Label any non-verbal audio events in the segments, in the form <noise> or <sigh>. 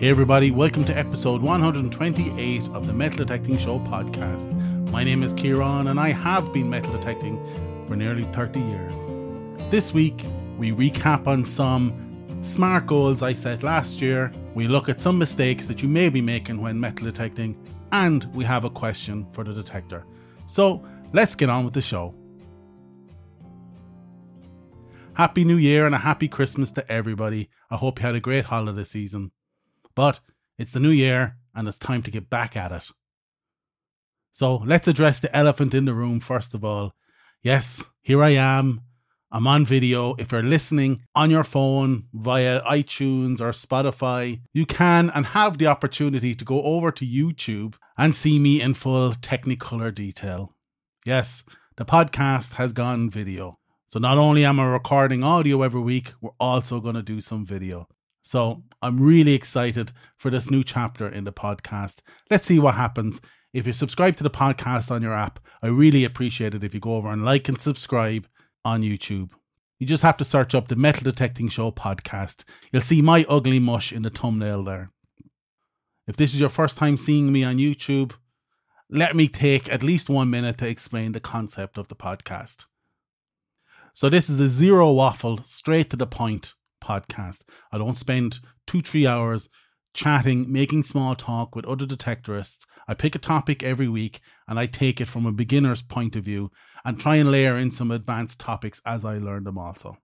Hey, everybody, welcome to episode 128 of the Metal Detecting Show podcast. My name is Ciaran, and I have been metal detecting for nearly 30 years. This week, we recap on some smart goals I set last year, we look at some mistakes that you may be making when metal detecting, and we have a question for the detector. So, let's get on with the show. Happy New Year and a happy Christmas to everybody. I hope you had a great holiday season. But it's the new year and it's time to get back at it. So let's address the elephant in the room first of all. Yes, here I am. I'm on video. If you're listening on your phone via iTunes or Spotify, you can and have the opportunity to go over to YouTube and see me in full Technicolor detail. Yes, the podcast has gone video. So not only am I recording audio every week, we're also going to do some video. So I'm really excited for this new chapter in the podcast. Let's see what happens. If you subscribe to the podcast on your app, I really appreciate it if you go over and like and subscribe on YouTube. You just have to search up the Metal Detecting Show podcast. You'll see my ugly mush in the thumbnail there. If this is your first time seeing me on YouTube, let me take at least one minute to explain the concept of the podcast. So this is a zero waffle, straight to the point podcast. I don't spend two, three hours chatting, making small talk with other detectorists. I pick a topic every week and I take it from a beginner's point of view and try and layer in some advanced topics as I learn them also.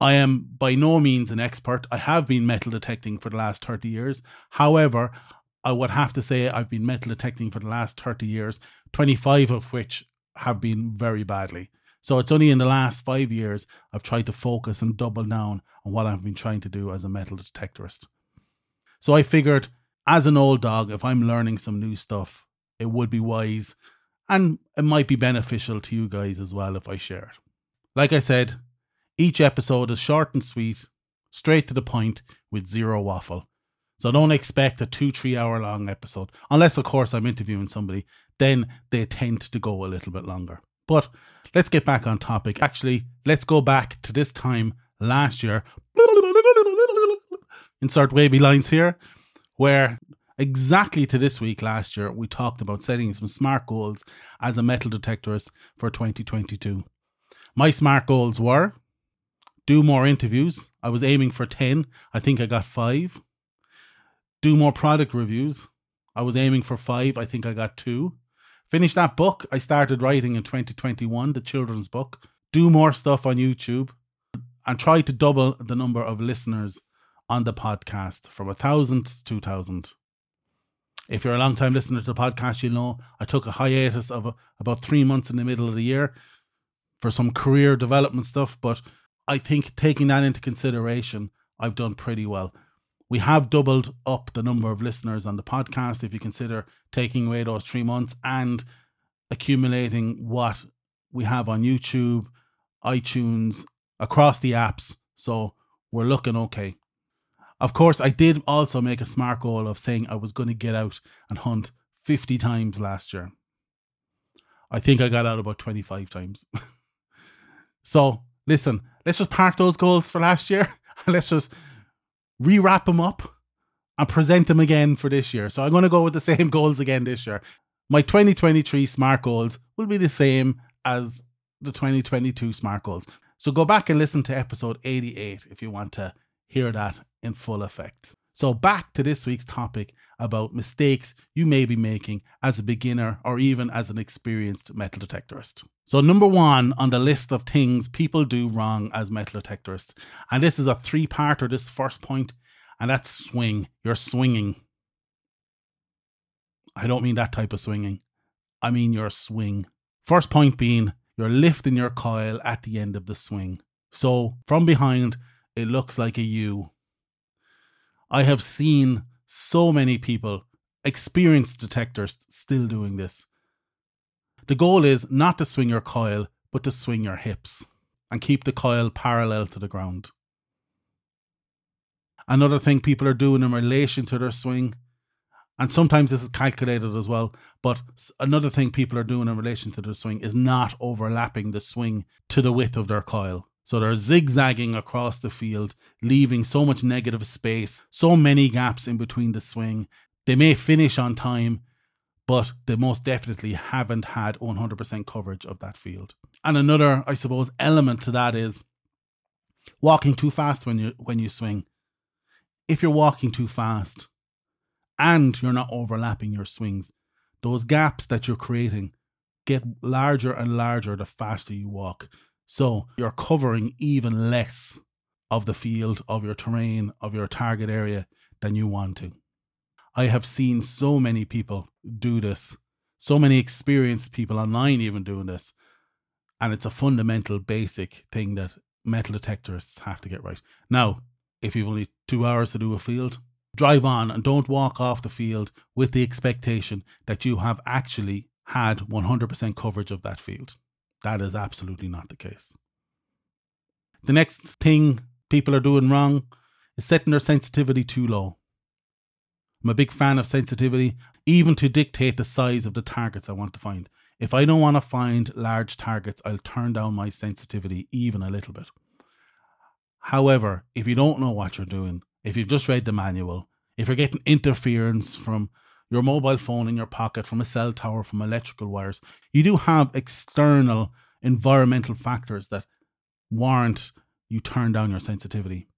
I am by no means an expert. I have been metal detecting for the last 30 years. However, I would have to say I've been metal detecting for the last 30 years, 25 of which have been very badly. So it's only in the last five years I've tried to focus and double down on what I've been trying to do as a metal detectorist. So I figured, as an old dog, if I'm learning some new stuff, it would be wise and it might be beneficial to you guys as well if I share it. Like I said, each episode is short and sweet, straight to the point with zero waffle. So don't expect a two, three hour long episode, unless, of course, I'm interviewing somebody. Then they tend to go a little bit longer. But let's get back on topic. Actually, let's go back to this time last year. Insert wavy lines here, where exactly to this week last year, we talked about setting some smart goals as a metal detectorist for 2022. My smart goals were do more interviews. I was aiming for 10. I think I got five. Do more product reviews. I was aiming for five. I think I got two. Finish that book I started writing in 2021, the children's book. Do more stuff on YouTube and try to double the number of listeners on the podcast from a thousand to two thousand. If you're a long time listener to the podcast, you'll know I took a hiatus of a, about three months in the middle of the year for some career development stuff, but I think taking that into consideration, I've done pretty well. We have doubled up the number of listeners on the podcast if you consider taking away those three months and accumulating what we have on YouTube, iTunes, across the apps. So we're looking okay. Of course, I did also make a smart goal of saying I was going to get out and hunt 50 times last year. I think I got out about 25 times. <laughs> so, listen, let's just park those goals for last year and <laughs> let's just rewrap them up and present them again for this year. So I'm going to go with the <laughs> same goals again this year. My 2023 SMART goals will be the same as the 2022 SMART goals. So go back and listen to episode 88 if you want to hear that in full effect. So back to this week's topic about mistakes you may be making as a beginner or even as an experienced metal detectorist. So number 1 on the list of things people do wrong as metal detectorists. And this is a three-parter this first point and that's swing. You're swinging. I don't mean that type of swinging. I mean your swing. First point being you're lifting your coil at the end of the swing. So from behind it looks like a U I have seen so many people, experienced detectors, still doing this. The goal is not to swing your coil, but to swing your hips and keep the coil parallel to the ground. Another thing people are doing in relation to their swing, and sometimes this is calculated as well, but another thing people are doing in relation to their swing is not overlapping the swing to the width of their coil. So they're zigzagging across the field, leaving so much negative space, so many gaps in between the swing. They may finish on time, but they most definitely haven't had 100% coverage of that field. And another, I suppose, element to that is walking too fast when you when you swing. If you're walking too fast and you're not overlapping your swings, those gaps that you're creating get larger and larger the faster you walk. So you're covering even less of the field, of your terrain, of your target area than you want to. I have seen so many people do this, so many experienced people online even doing this. And it's a fundamental, basic thing that metal detectors have to get right. Now, if you've only two hours to do a field, drive on and don't walk off the field with the expectation that you have actually had 100% coverage of that field. That is absolutely not the case. The next thing people are doing wrong is setting their sensitivity too low. I'm a big fan of sensitivity, even to dictate the size of the targets I want to find. If I don't want to find large targets, I'll turn down my sensitivity even a little bit. However, if you don't know what you're doing, if you've just read the manual, if you're getting interference from your mobile phone in your pocket, from a cell tower, from electrical wires, you do have external environmental factors that warrant you turn down your sensitivity.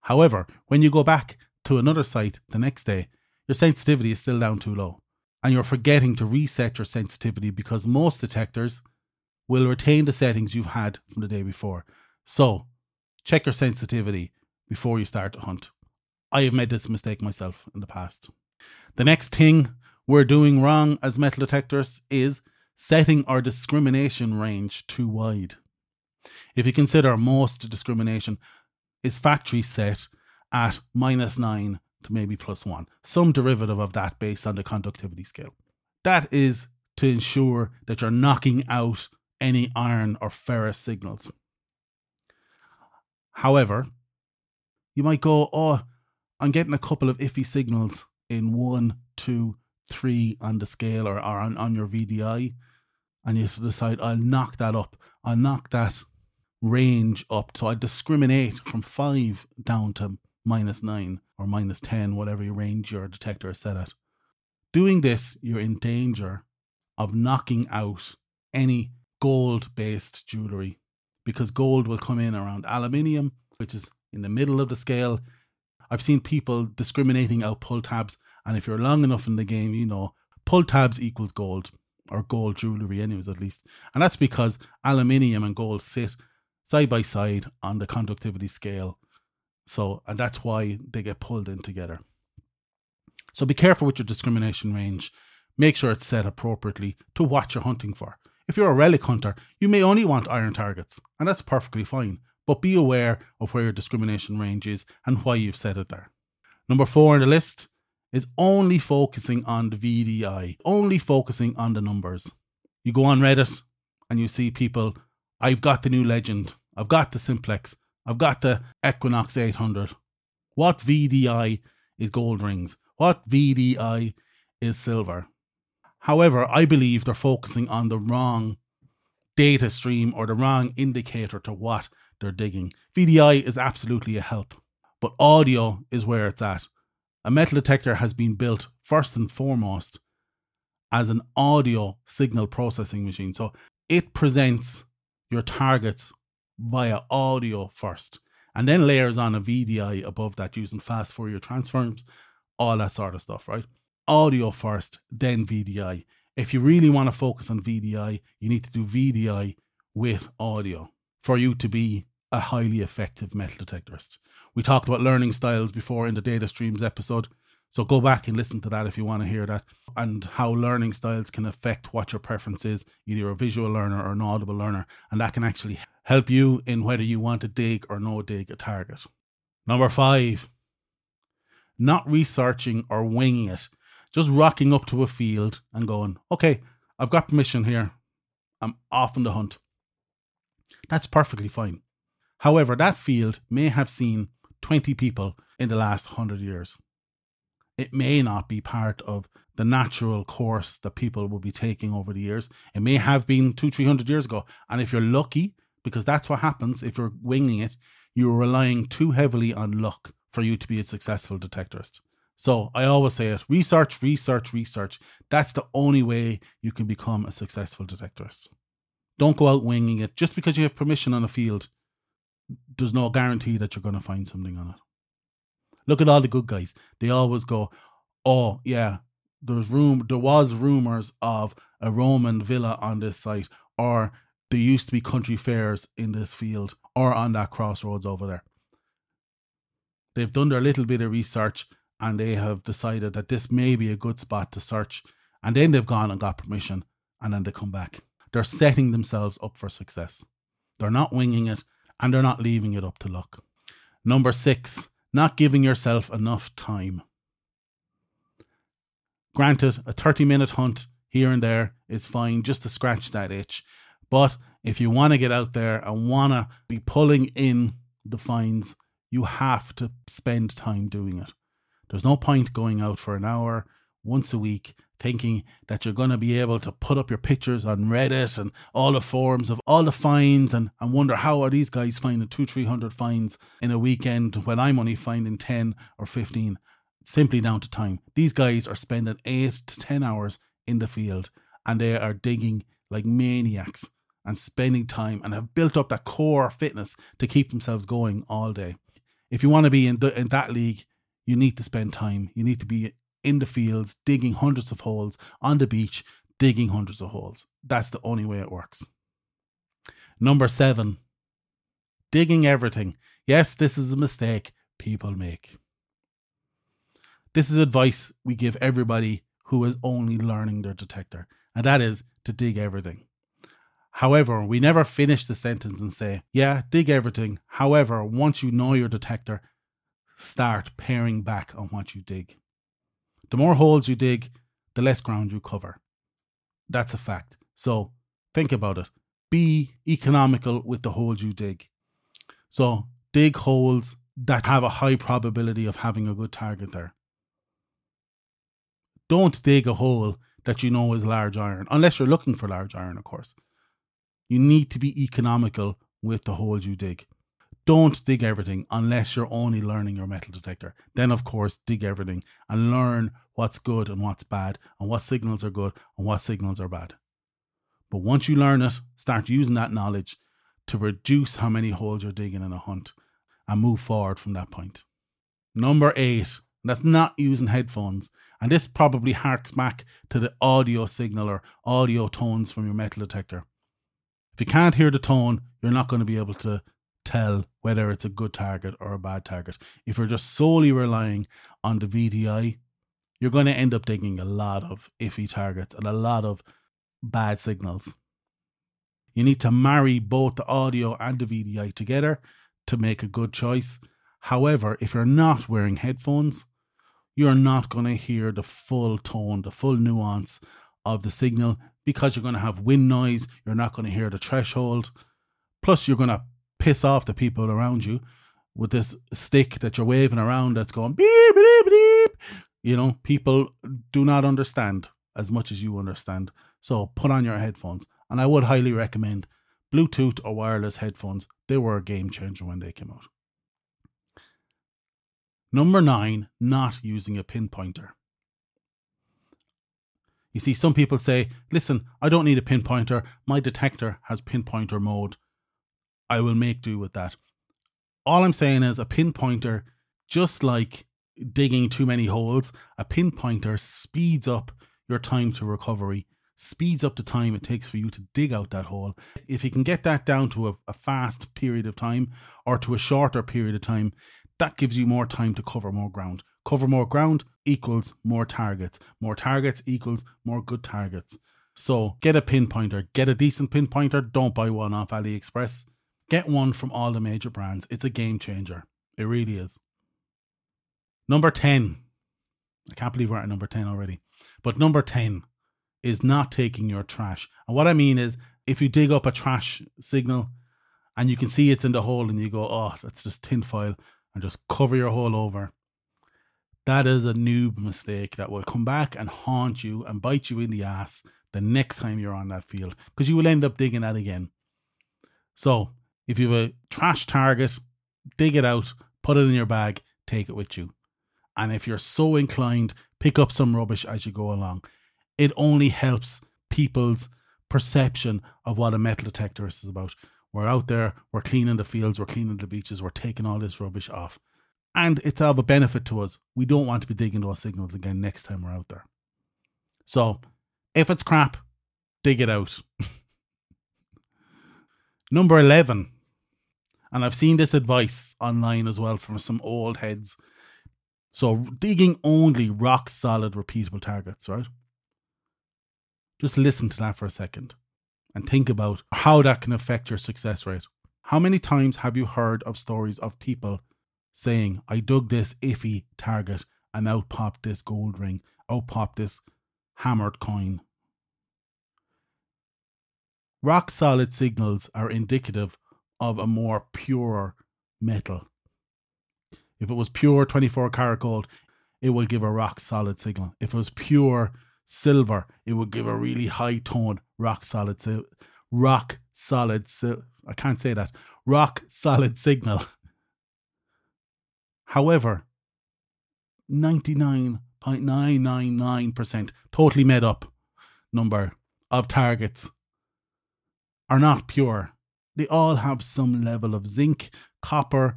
However, when you go back to another site the next day, your sensitivity is still down too low. And you're forgetting to reset your sensitivity because most detectors will retain the settings you've had from the day before. So check your sensitivity before you start to hunt. I have made this mistake myself in the past. The next thing we're doing wrong as metal detectors is setting our discrimination range too wide. If you consider most discrimination is factory set at minus 9 to maybe plus 1, some derivative of that based on the conductivity scale. That is to ensure that you're knocking out any iron or ferrous signals. However, you might go, oh, I'm getting a couple of iffy signals in one, two, three on the scale or, or on, on your VDI. And you decide, I'll knock that up. I'll knock that range up. So I discriminate from five down to minus nine or minus 10, whatever your range your detector is set at. Doing this, you're in danger of knocking out any gold based jewelry because gold will come in around aluminium, which is in the middle of the scale. I've seen people discriminating out pull tabs, and if you're long enough in the game, you know pull tabs equals gold or gold jewelry, anyways, at least. And that's because aluminium and gold sit side by side on the conductivity scale. So, and that's why they get pulled in together. So be careful with your discrimination range. Make sure it's set appropriately to what you're hunting for. If you're a relic hunter, you may only want iron targets, and that's perfectly fine, but be aware of where your discrimination range is and why you've set it there. Number four on the list is only focusing on the VDI, only focusing on the numbers. You go on Reddit and you see people, I've got the new legend, I've got the simplex, I've got the Equinox 800. What VDI is gold rings? What VDI is silver? However, I believe they're focusing on the wrong data stream or the wrong indicator to what they're digging. VDI is absolutely a help, but audio is where it's at. A metal detector has been built first and foremost as an audio signal processing machine. So it presents your targets via audio first and then layers on a VDI above that using fast Fourier transforms, all that sort of stuff, right? audio first, then VDI. If you really want to focus on VDI, you need to do VDI with audio for you to be a highly effective metal detectorist. We talked about learning styles before in the data streams episode. So go back and listen to that if you want to hear that and how learning styles can affect what your preference is, either a visual learner or an audible learner. And that can actually help you in whether you want to dig or no dig a target. Number five, not researching or winging it just rocking up to a field and going, okay, I've got permission here. I'm off on the hunt. That's perfectly fine. However, that field may have seen 20 people in the last 100 years. It may not be part of the natural course that people will be taking over the years. It may have been two, three hundred years ago. And if you're lucky, because that's what happens if you're winging it. You're relying too heavily on luck for you to be a successful detectorist. So I always say it research, research, research. That's the only way you can become a successful detectorist. Don't go out winging it. Just because you have permission on a field, there's no guarantee that you're going to find something on it. Look at all the good guys. They always go, "Oh yeah, there's room. There was rumors of a Roman villa on this site, or there used to be country fairs in this field, or on that crossroads over there." They've done their little bit of research and they have decided that this may be a good spot to search, and then they've gone and got permission, and then they come back. They're setting themselves up for success. They're not winging it, and they're not leaving it up to luck. Number six, not giving yourself enough time. Granted, a 30 minute hunt here and there is fine just to scratch that itch. But if you want to get out there and want to be pulling in the finds, you have to spend time doing it. There's no point going out for an hour once a week thinking that you're going to be able to put up your pictures on Reddit and all the forums of all the finds and, and wonder how are these guys finding two, three hundred finds in a weekend when I'm only finding 10 or 15. Simply down to time. These guys are spending eight to 10 hours in the field and they are digging like maniacs and spending time and have built up that core fitness to keep themselves going all day. If you want to be in, the, in that league, you need to spend time. You need to be in the fields, digging hundreds of holes, on the beach, digging hundreds of holes. That's the only way it works. Number seven, digging everything. Yes, this is a mistake people make. This is advice we give everybody who is only learning their detector, and that is to dig everything. However, we never finish the sentence and say, yeah, dig everything. However, once you know your detector, start paring back on what you dig. The more holes you dig, the less ground you cover. That's a fact. So think about it. Be economical with the holes you dig. So dig holes that have a high probability of having a good target there. Don't dig a hole that you know is large iron, unless you're looking for large iron, of course. You need to be economical with the holes you dig don't dig everything unless you're only learning your metal detector. Then, of course, dig everything and learn what's good and what's bad, and what signals are good and what signals are bad. But once you learn it, start using that knowledge to reduce how many holes you're digging in a hunt and move forward from that point. Number eight, that's not using headphones. And this probably harks back to the audio signal or audio tones from your metal detector. If you can't hear the tone, you're not going to be able to tell whether it's a good target or a bad target. If you're just solely relying on the VDI, you're going to end up taking a lot of iffy targets and a lot of bad signals. You need to marry both the audio and the VDI together to make a good choice. However, if you're not wearing headphones, you're not going to hear the full tone, the full nuance of the signal because you're going to have wind noise. You're not going to hear the threshold. Plus, you're going to piss off the people around you with this stick that you're waving around that's going beep, beep, beep. You know, people do not understand as much as you understand. So put on your headphones. And I would highly recommend Bluetooth or wireless headphones. They were a game changer when they came out. Number nine, not using a pinpointer. You see, some people say, listen, I don't need a pinpointer. My detector has pinpointer mode. I will make do with that. All I'm saying is a pinpointer, just like digging too many holes, a pinpointer speeds up your time to recovery, speeds up the time it takes for you to dig out that hole. If you can get that down to a, a fast period of time or to a shorter period of time, that gives you more time to cover more ground. Cover more ground equals more targets. More targets equals more good targets. So get a pinpointer, get a decent pinpointer. Don't buy one off AliExpress. Get one from all the major brands. It's a game changer. It really is. Number 10. I can't believe we're at number 10 already. But number 10 is not taking your trash. And what I mean is, if you dig up a trash signal and you can see it's in the hole and you go, oh, that's just tinfoil and just cover your hole over, that is a noob mistake that will come back and haunt you and bite you in the ass the next time you're on that field because you will end up digging that again. So if you have a trash target, dig it out, put it in your bag, take it with you. And if you're so inclined, pick up some rubbish as you go along. It only helps people's perception of what a metal detector is about. We're out there, we're cleaning the fields, we're cleaning the beaches, we're taking all this rubbish off. And it's of a benefit to us. We don't want to be digging those signals again next time we're out there. So if it's crap, dig it out. <laughs> Number 11. And I've seen this advice online as well from some old heads. So digging only rock solid repeatable targets, right? Just listen to that for a second and think about how that can affect your success rate. How many times have you heard of stories of people saying, I dug this iffy target and out popped this gold ring, out popped this hammered coin? Rock solid signals are indicative of a more pure metal. If it was pure 24 karat gold, it will give a rock solid signal. If it was pure silver, it would give a really high tone rock solid sil- rock solid sil- I can't say that. Rock solid signal. <laughs> However, 99.999% totally made up number of targets are not pure they all have some level of zinc, copper,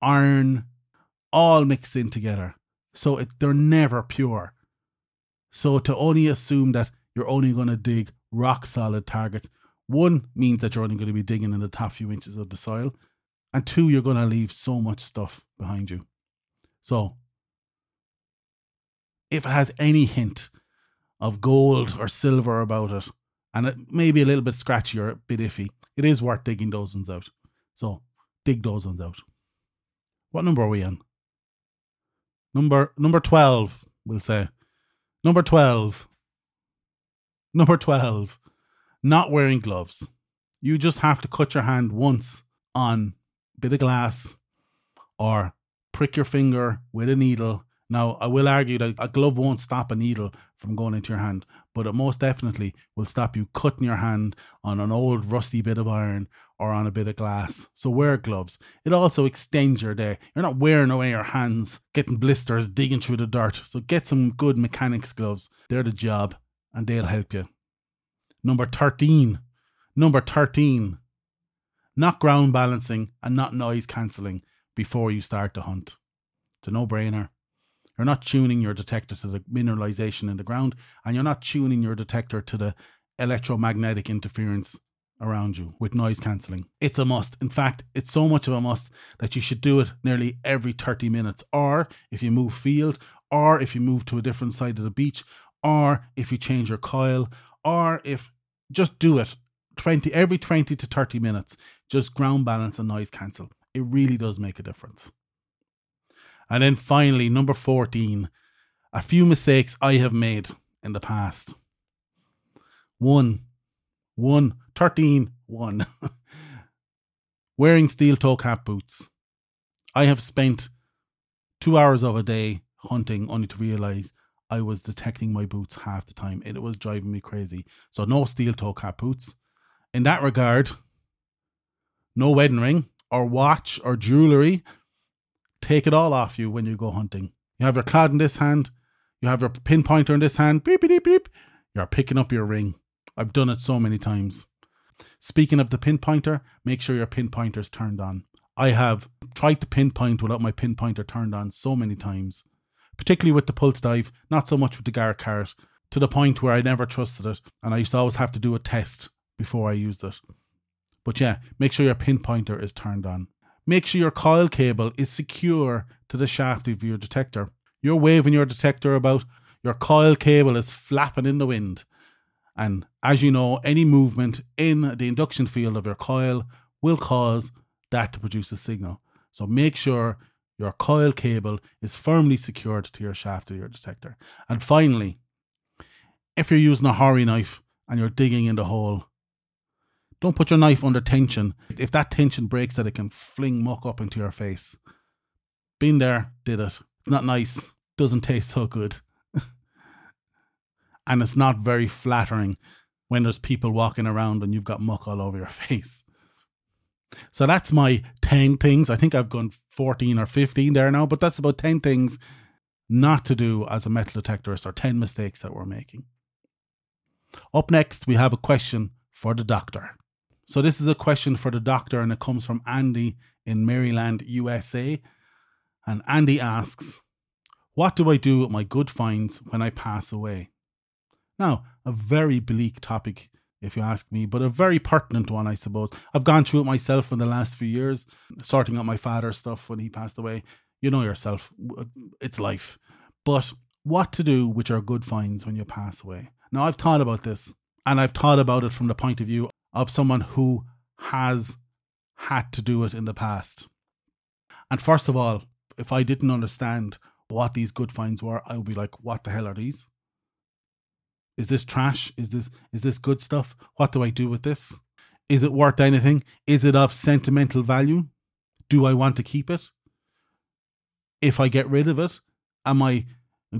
iron, all mixed in together. So it, they're never pure. So to only assume that you're only going to dig rock solid targets, one means that you're only going to be digging in the top few inches of the soil, and two, you're going to leave so much stuff behind you. So if it has any hint of gold or silver about it, and it may be a little bit scratchy or a bit iffy, it is worth digging those ones out. So dig those ones out. What number are we on? Number number twelve, we'll say. Number twelve. Number twelve. Not wearing gloves. You just have to cut your hand once on a bit of glass or prick your finger with a needle. Now, I will argue that a glove won't stop a needle from going into your hand, but it most definitely will stop you cutting your hand on an old rusty bit of iron or on a bit of glass. So wear gloves. It also extends your day. You're not wearing away your hands, getting blisters, digging through the dirt. So get some good mechanics gloves. They're the job and they'll help you. Number 13. Number 13. Not ground balancing and not noise cancelling before you start to hunt. It's a no brainer. You're not tuning your detector to the mineralization in the ground, and you're not tuning your detector to the electromagnetic interference around you with noise cancelling. It's a must. In fact, it's so much of a must that you should do it nearly every 30 minutes. Or if you move field, or if you move to a different side of the beach, or if you change your coil, or if just do it 20 every 20 to 30 minutes. Just ground balance and noise cancel. It really does make a difference. And then finally, number 14, a few mistakes I have made in the past. One, one, 13, one. <laughs> Wearing steel toe cap boots. I have spent two hours of a day hunting only to realize I was detecting my boots half the time. It was driving me crazy. So, no steel toe cap boots. In that regard, no wedding ring or watch or jewelry take it all off you when you go hunting. You have your clod in this hand, you have your pinpointer in this hand, beep, beep, beep, you're picking up your ring. I've done it so many times. Speaking of the pinpointer, make sure your pinpointer is turned on. I have tried to pinpoint without my pinpointer turned on so many times, particularly with the pulse dive, not so much with the Garrett Carrot, to the point where I never trusted it, and I used to always have to do a test before I used it. But yeah, make sure your pinpointer is turned on. Make sure your coil cable is secure to the shaft of your detector. You're waving your detector about, your coil cable is flapping in the wind. And as you know, any movement in the induction field of your coil will cause that to produce a signal. So make sure your coil cable is firmly secured to your shaft of your detector. And finally, if you're using a Hori knife and you're digging in the hole, don't put your knife under tension. If that tension breaks, that it can fling muck up into your face. Been there, did it. Not nice. Doesn't taste so good. And it's not very flattering when there's people walking around and you've got muck all over your <laughs> face. So that's my 10 things. I think I've gone 14 or 15 there now, but that's about 10 things not to do as a metal detectorist or 10 mistakes that we're making. Up next, we have a question for the doctor. So, this is a question for the doctor, and it comes from Andy in Maryland, USA. And Andy asks, What do I do with my good finds when I pass away? Now, a very bleak topic, if you ask me, but a very pertinent one, I suppose. I've gone through it myself in the last few years, sorting out my father's stuff when he passed away. You know yourself, it's life. But what to do with your good finds when you pass away? Now, I've thought about this, and I've thought about it from the point of view of someone who has had to do it in the past. And first of all, if I didn't understand what these good finds were, I would be like, what the hell are these? Is this trash? Is this is this good stuff? What do I do with this? Is it worth anything? Is it of sentimental value? Do I want to keep it? If I get rid of it, am I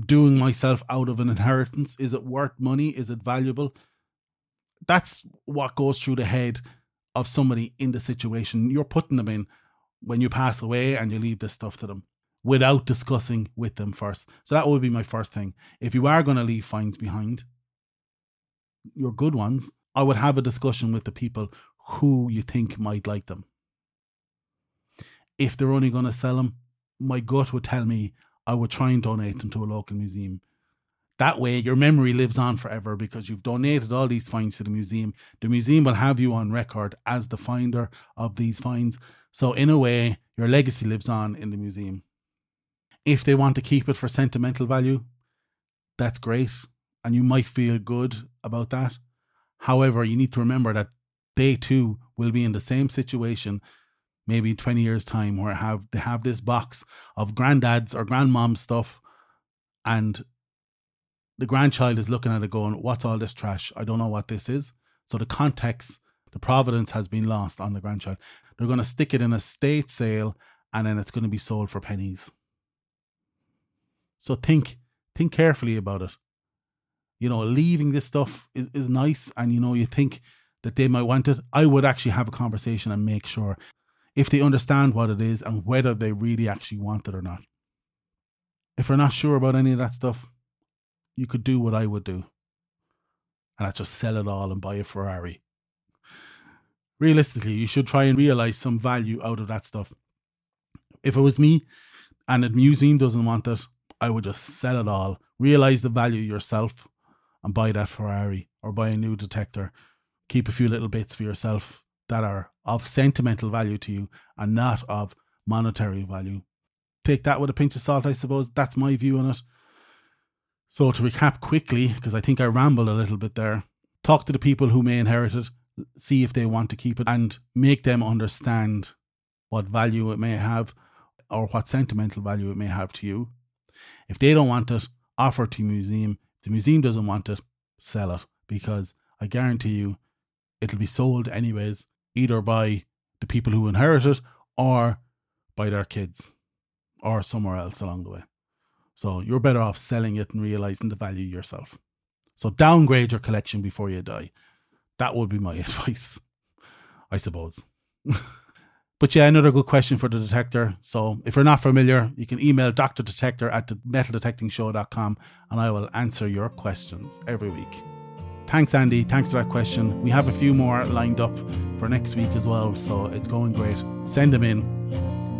doing myself out of an inheritance? Is it worth money? Is it valuable? That's what goes through the head of somebody in the situation you're putting them in when you pass away and you leave this stuff to them without discussing with them first. So that would be my first thing. If you are going to leave finds behind, your good ones, I would have a discussion with the people who you think might like them. If they're only going to sell them, my gut would tell me I would try and donate them to a local museum. That way, your memory lives on forever because you've donated all these finds to the museum. The museum will have you on record as the finder of these finds. So, in a way, your legacy lives on in the museum. If they want to keep it for sentimental value, that's great. And you might feel good about that. However, you need to remember that they too will be in the same situation maybe 20 years time where have they have this box of granddad's or grandmom's stuff and the grandchild is looking at it going what's all this trash? I don't know what this is. So the context the providence has been lost on the grandchild. They're going to stick it in a state sale and then it's going to be sold for pennies. So think think carefully about it you know leaving this stuff is, is nice and you know you think that they might want it i would actually have a conversation and make sure if they understand what it is and whether they really actually want it or not. If they're not sure about any of that stuff, you could do what I would do. And that's just sell it all and buy a Ferrari. Realistically, you should try and realize some value out of that stuff. If it was me and the museum doesn't want it, I would just sell it all, realize the value yourself, and buy that Ferrari or buy a new detector. Keep a few little bits for yourself that are of sentimental value to you and not of monetary value. Take that with a pinch of salt, I suppose. That's my view on it. So, to recap quickly, because I think I rambled a little bit there, talk to the people who may inherit it, see if they want to keep it, and make them understand what value it may have or what sentimental value it may have to you. If they don't want it, offer it to museum. The museum doesn't want it, sell it because I guarantee you it'll be sold anyways either by the people who inherit it or by their kids or somewhere else along the way. So you're better off selling it and realizing the value yourself. So downgrade your collection before you die. That would be my <laughs> advice, I suppose. <laughs> but yeah, another good question for the detector. So if you're not familiar, you can email Dr. Detector at the metaldetectingshow.com and I will answer your questions every week. Thanks, Andy. Thanks for that question. We have a few more lined up for next week as well, so it's going great. Send them in,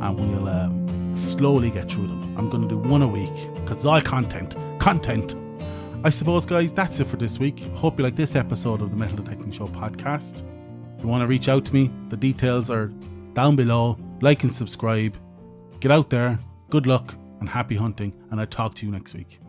and we'll um, slowly get through them. I'm going to do one a week because it's all content. Content. I suppose, guys, that's it for this week. Hope you like this episode of the Metal Detecting Show podcast. If you want to reach out to me, the details are down below. Like and subscribe. Get out there. Good luck and happy hunting, and I'll talk to you next week.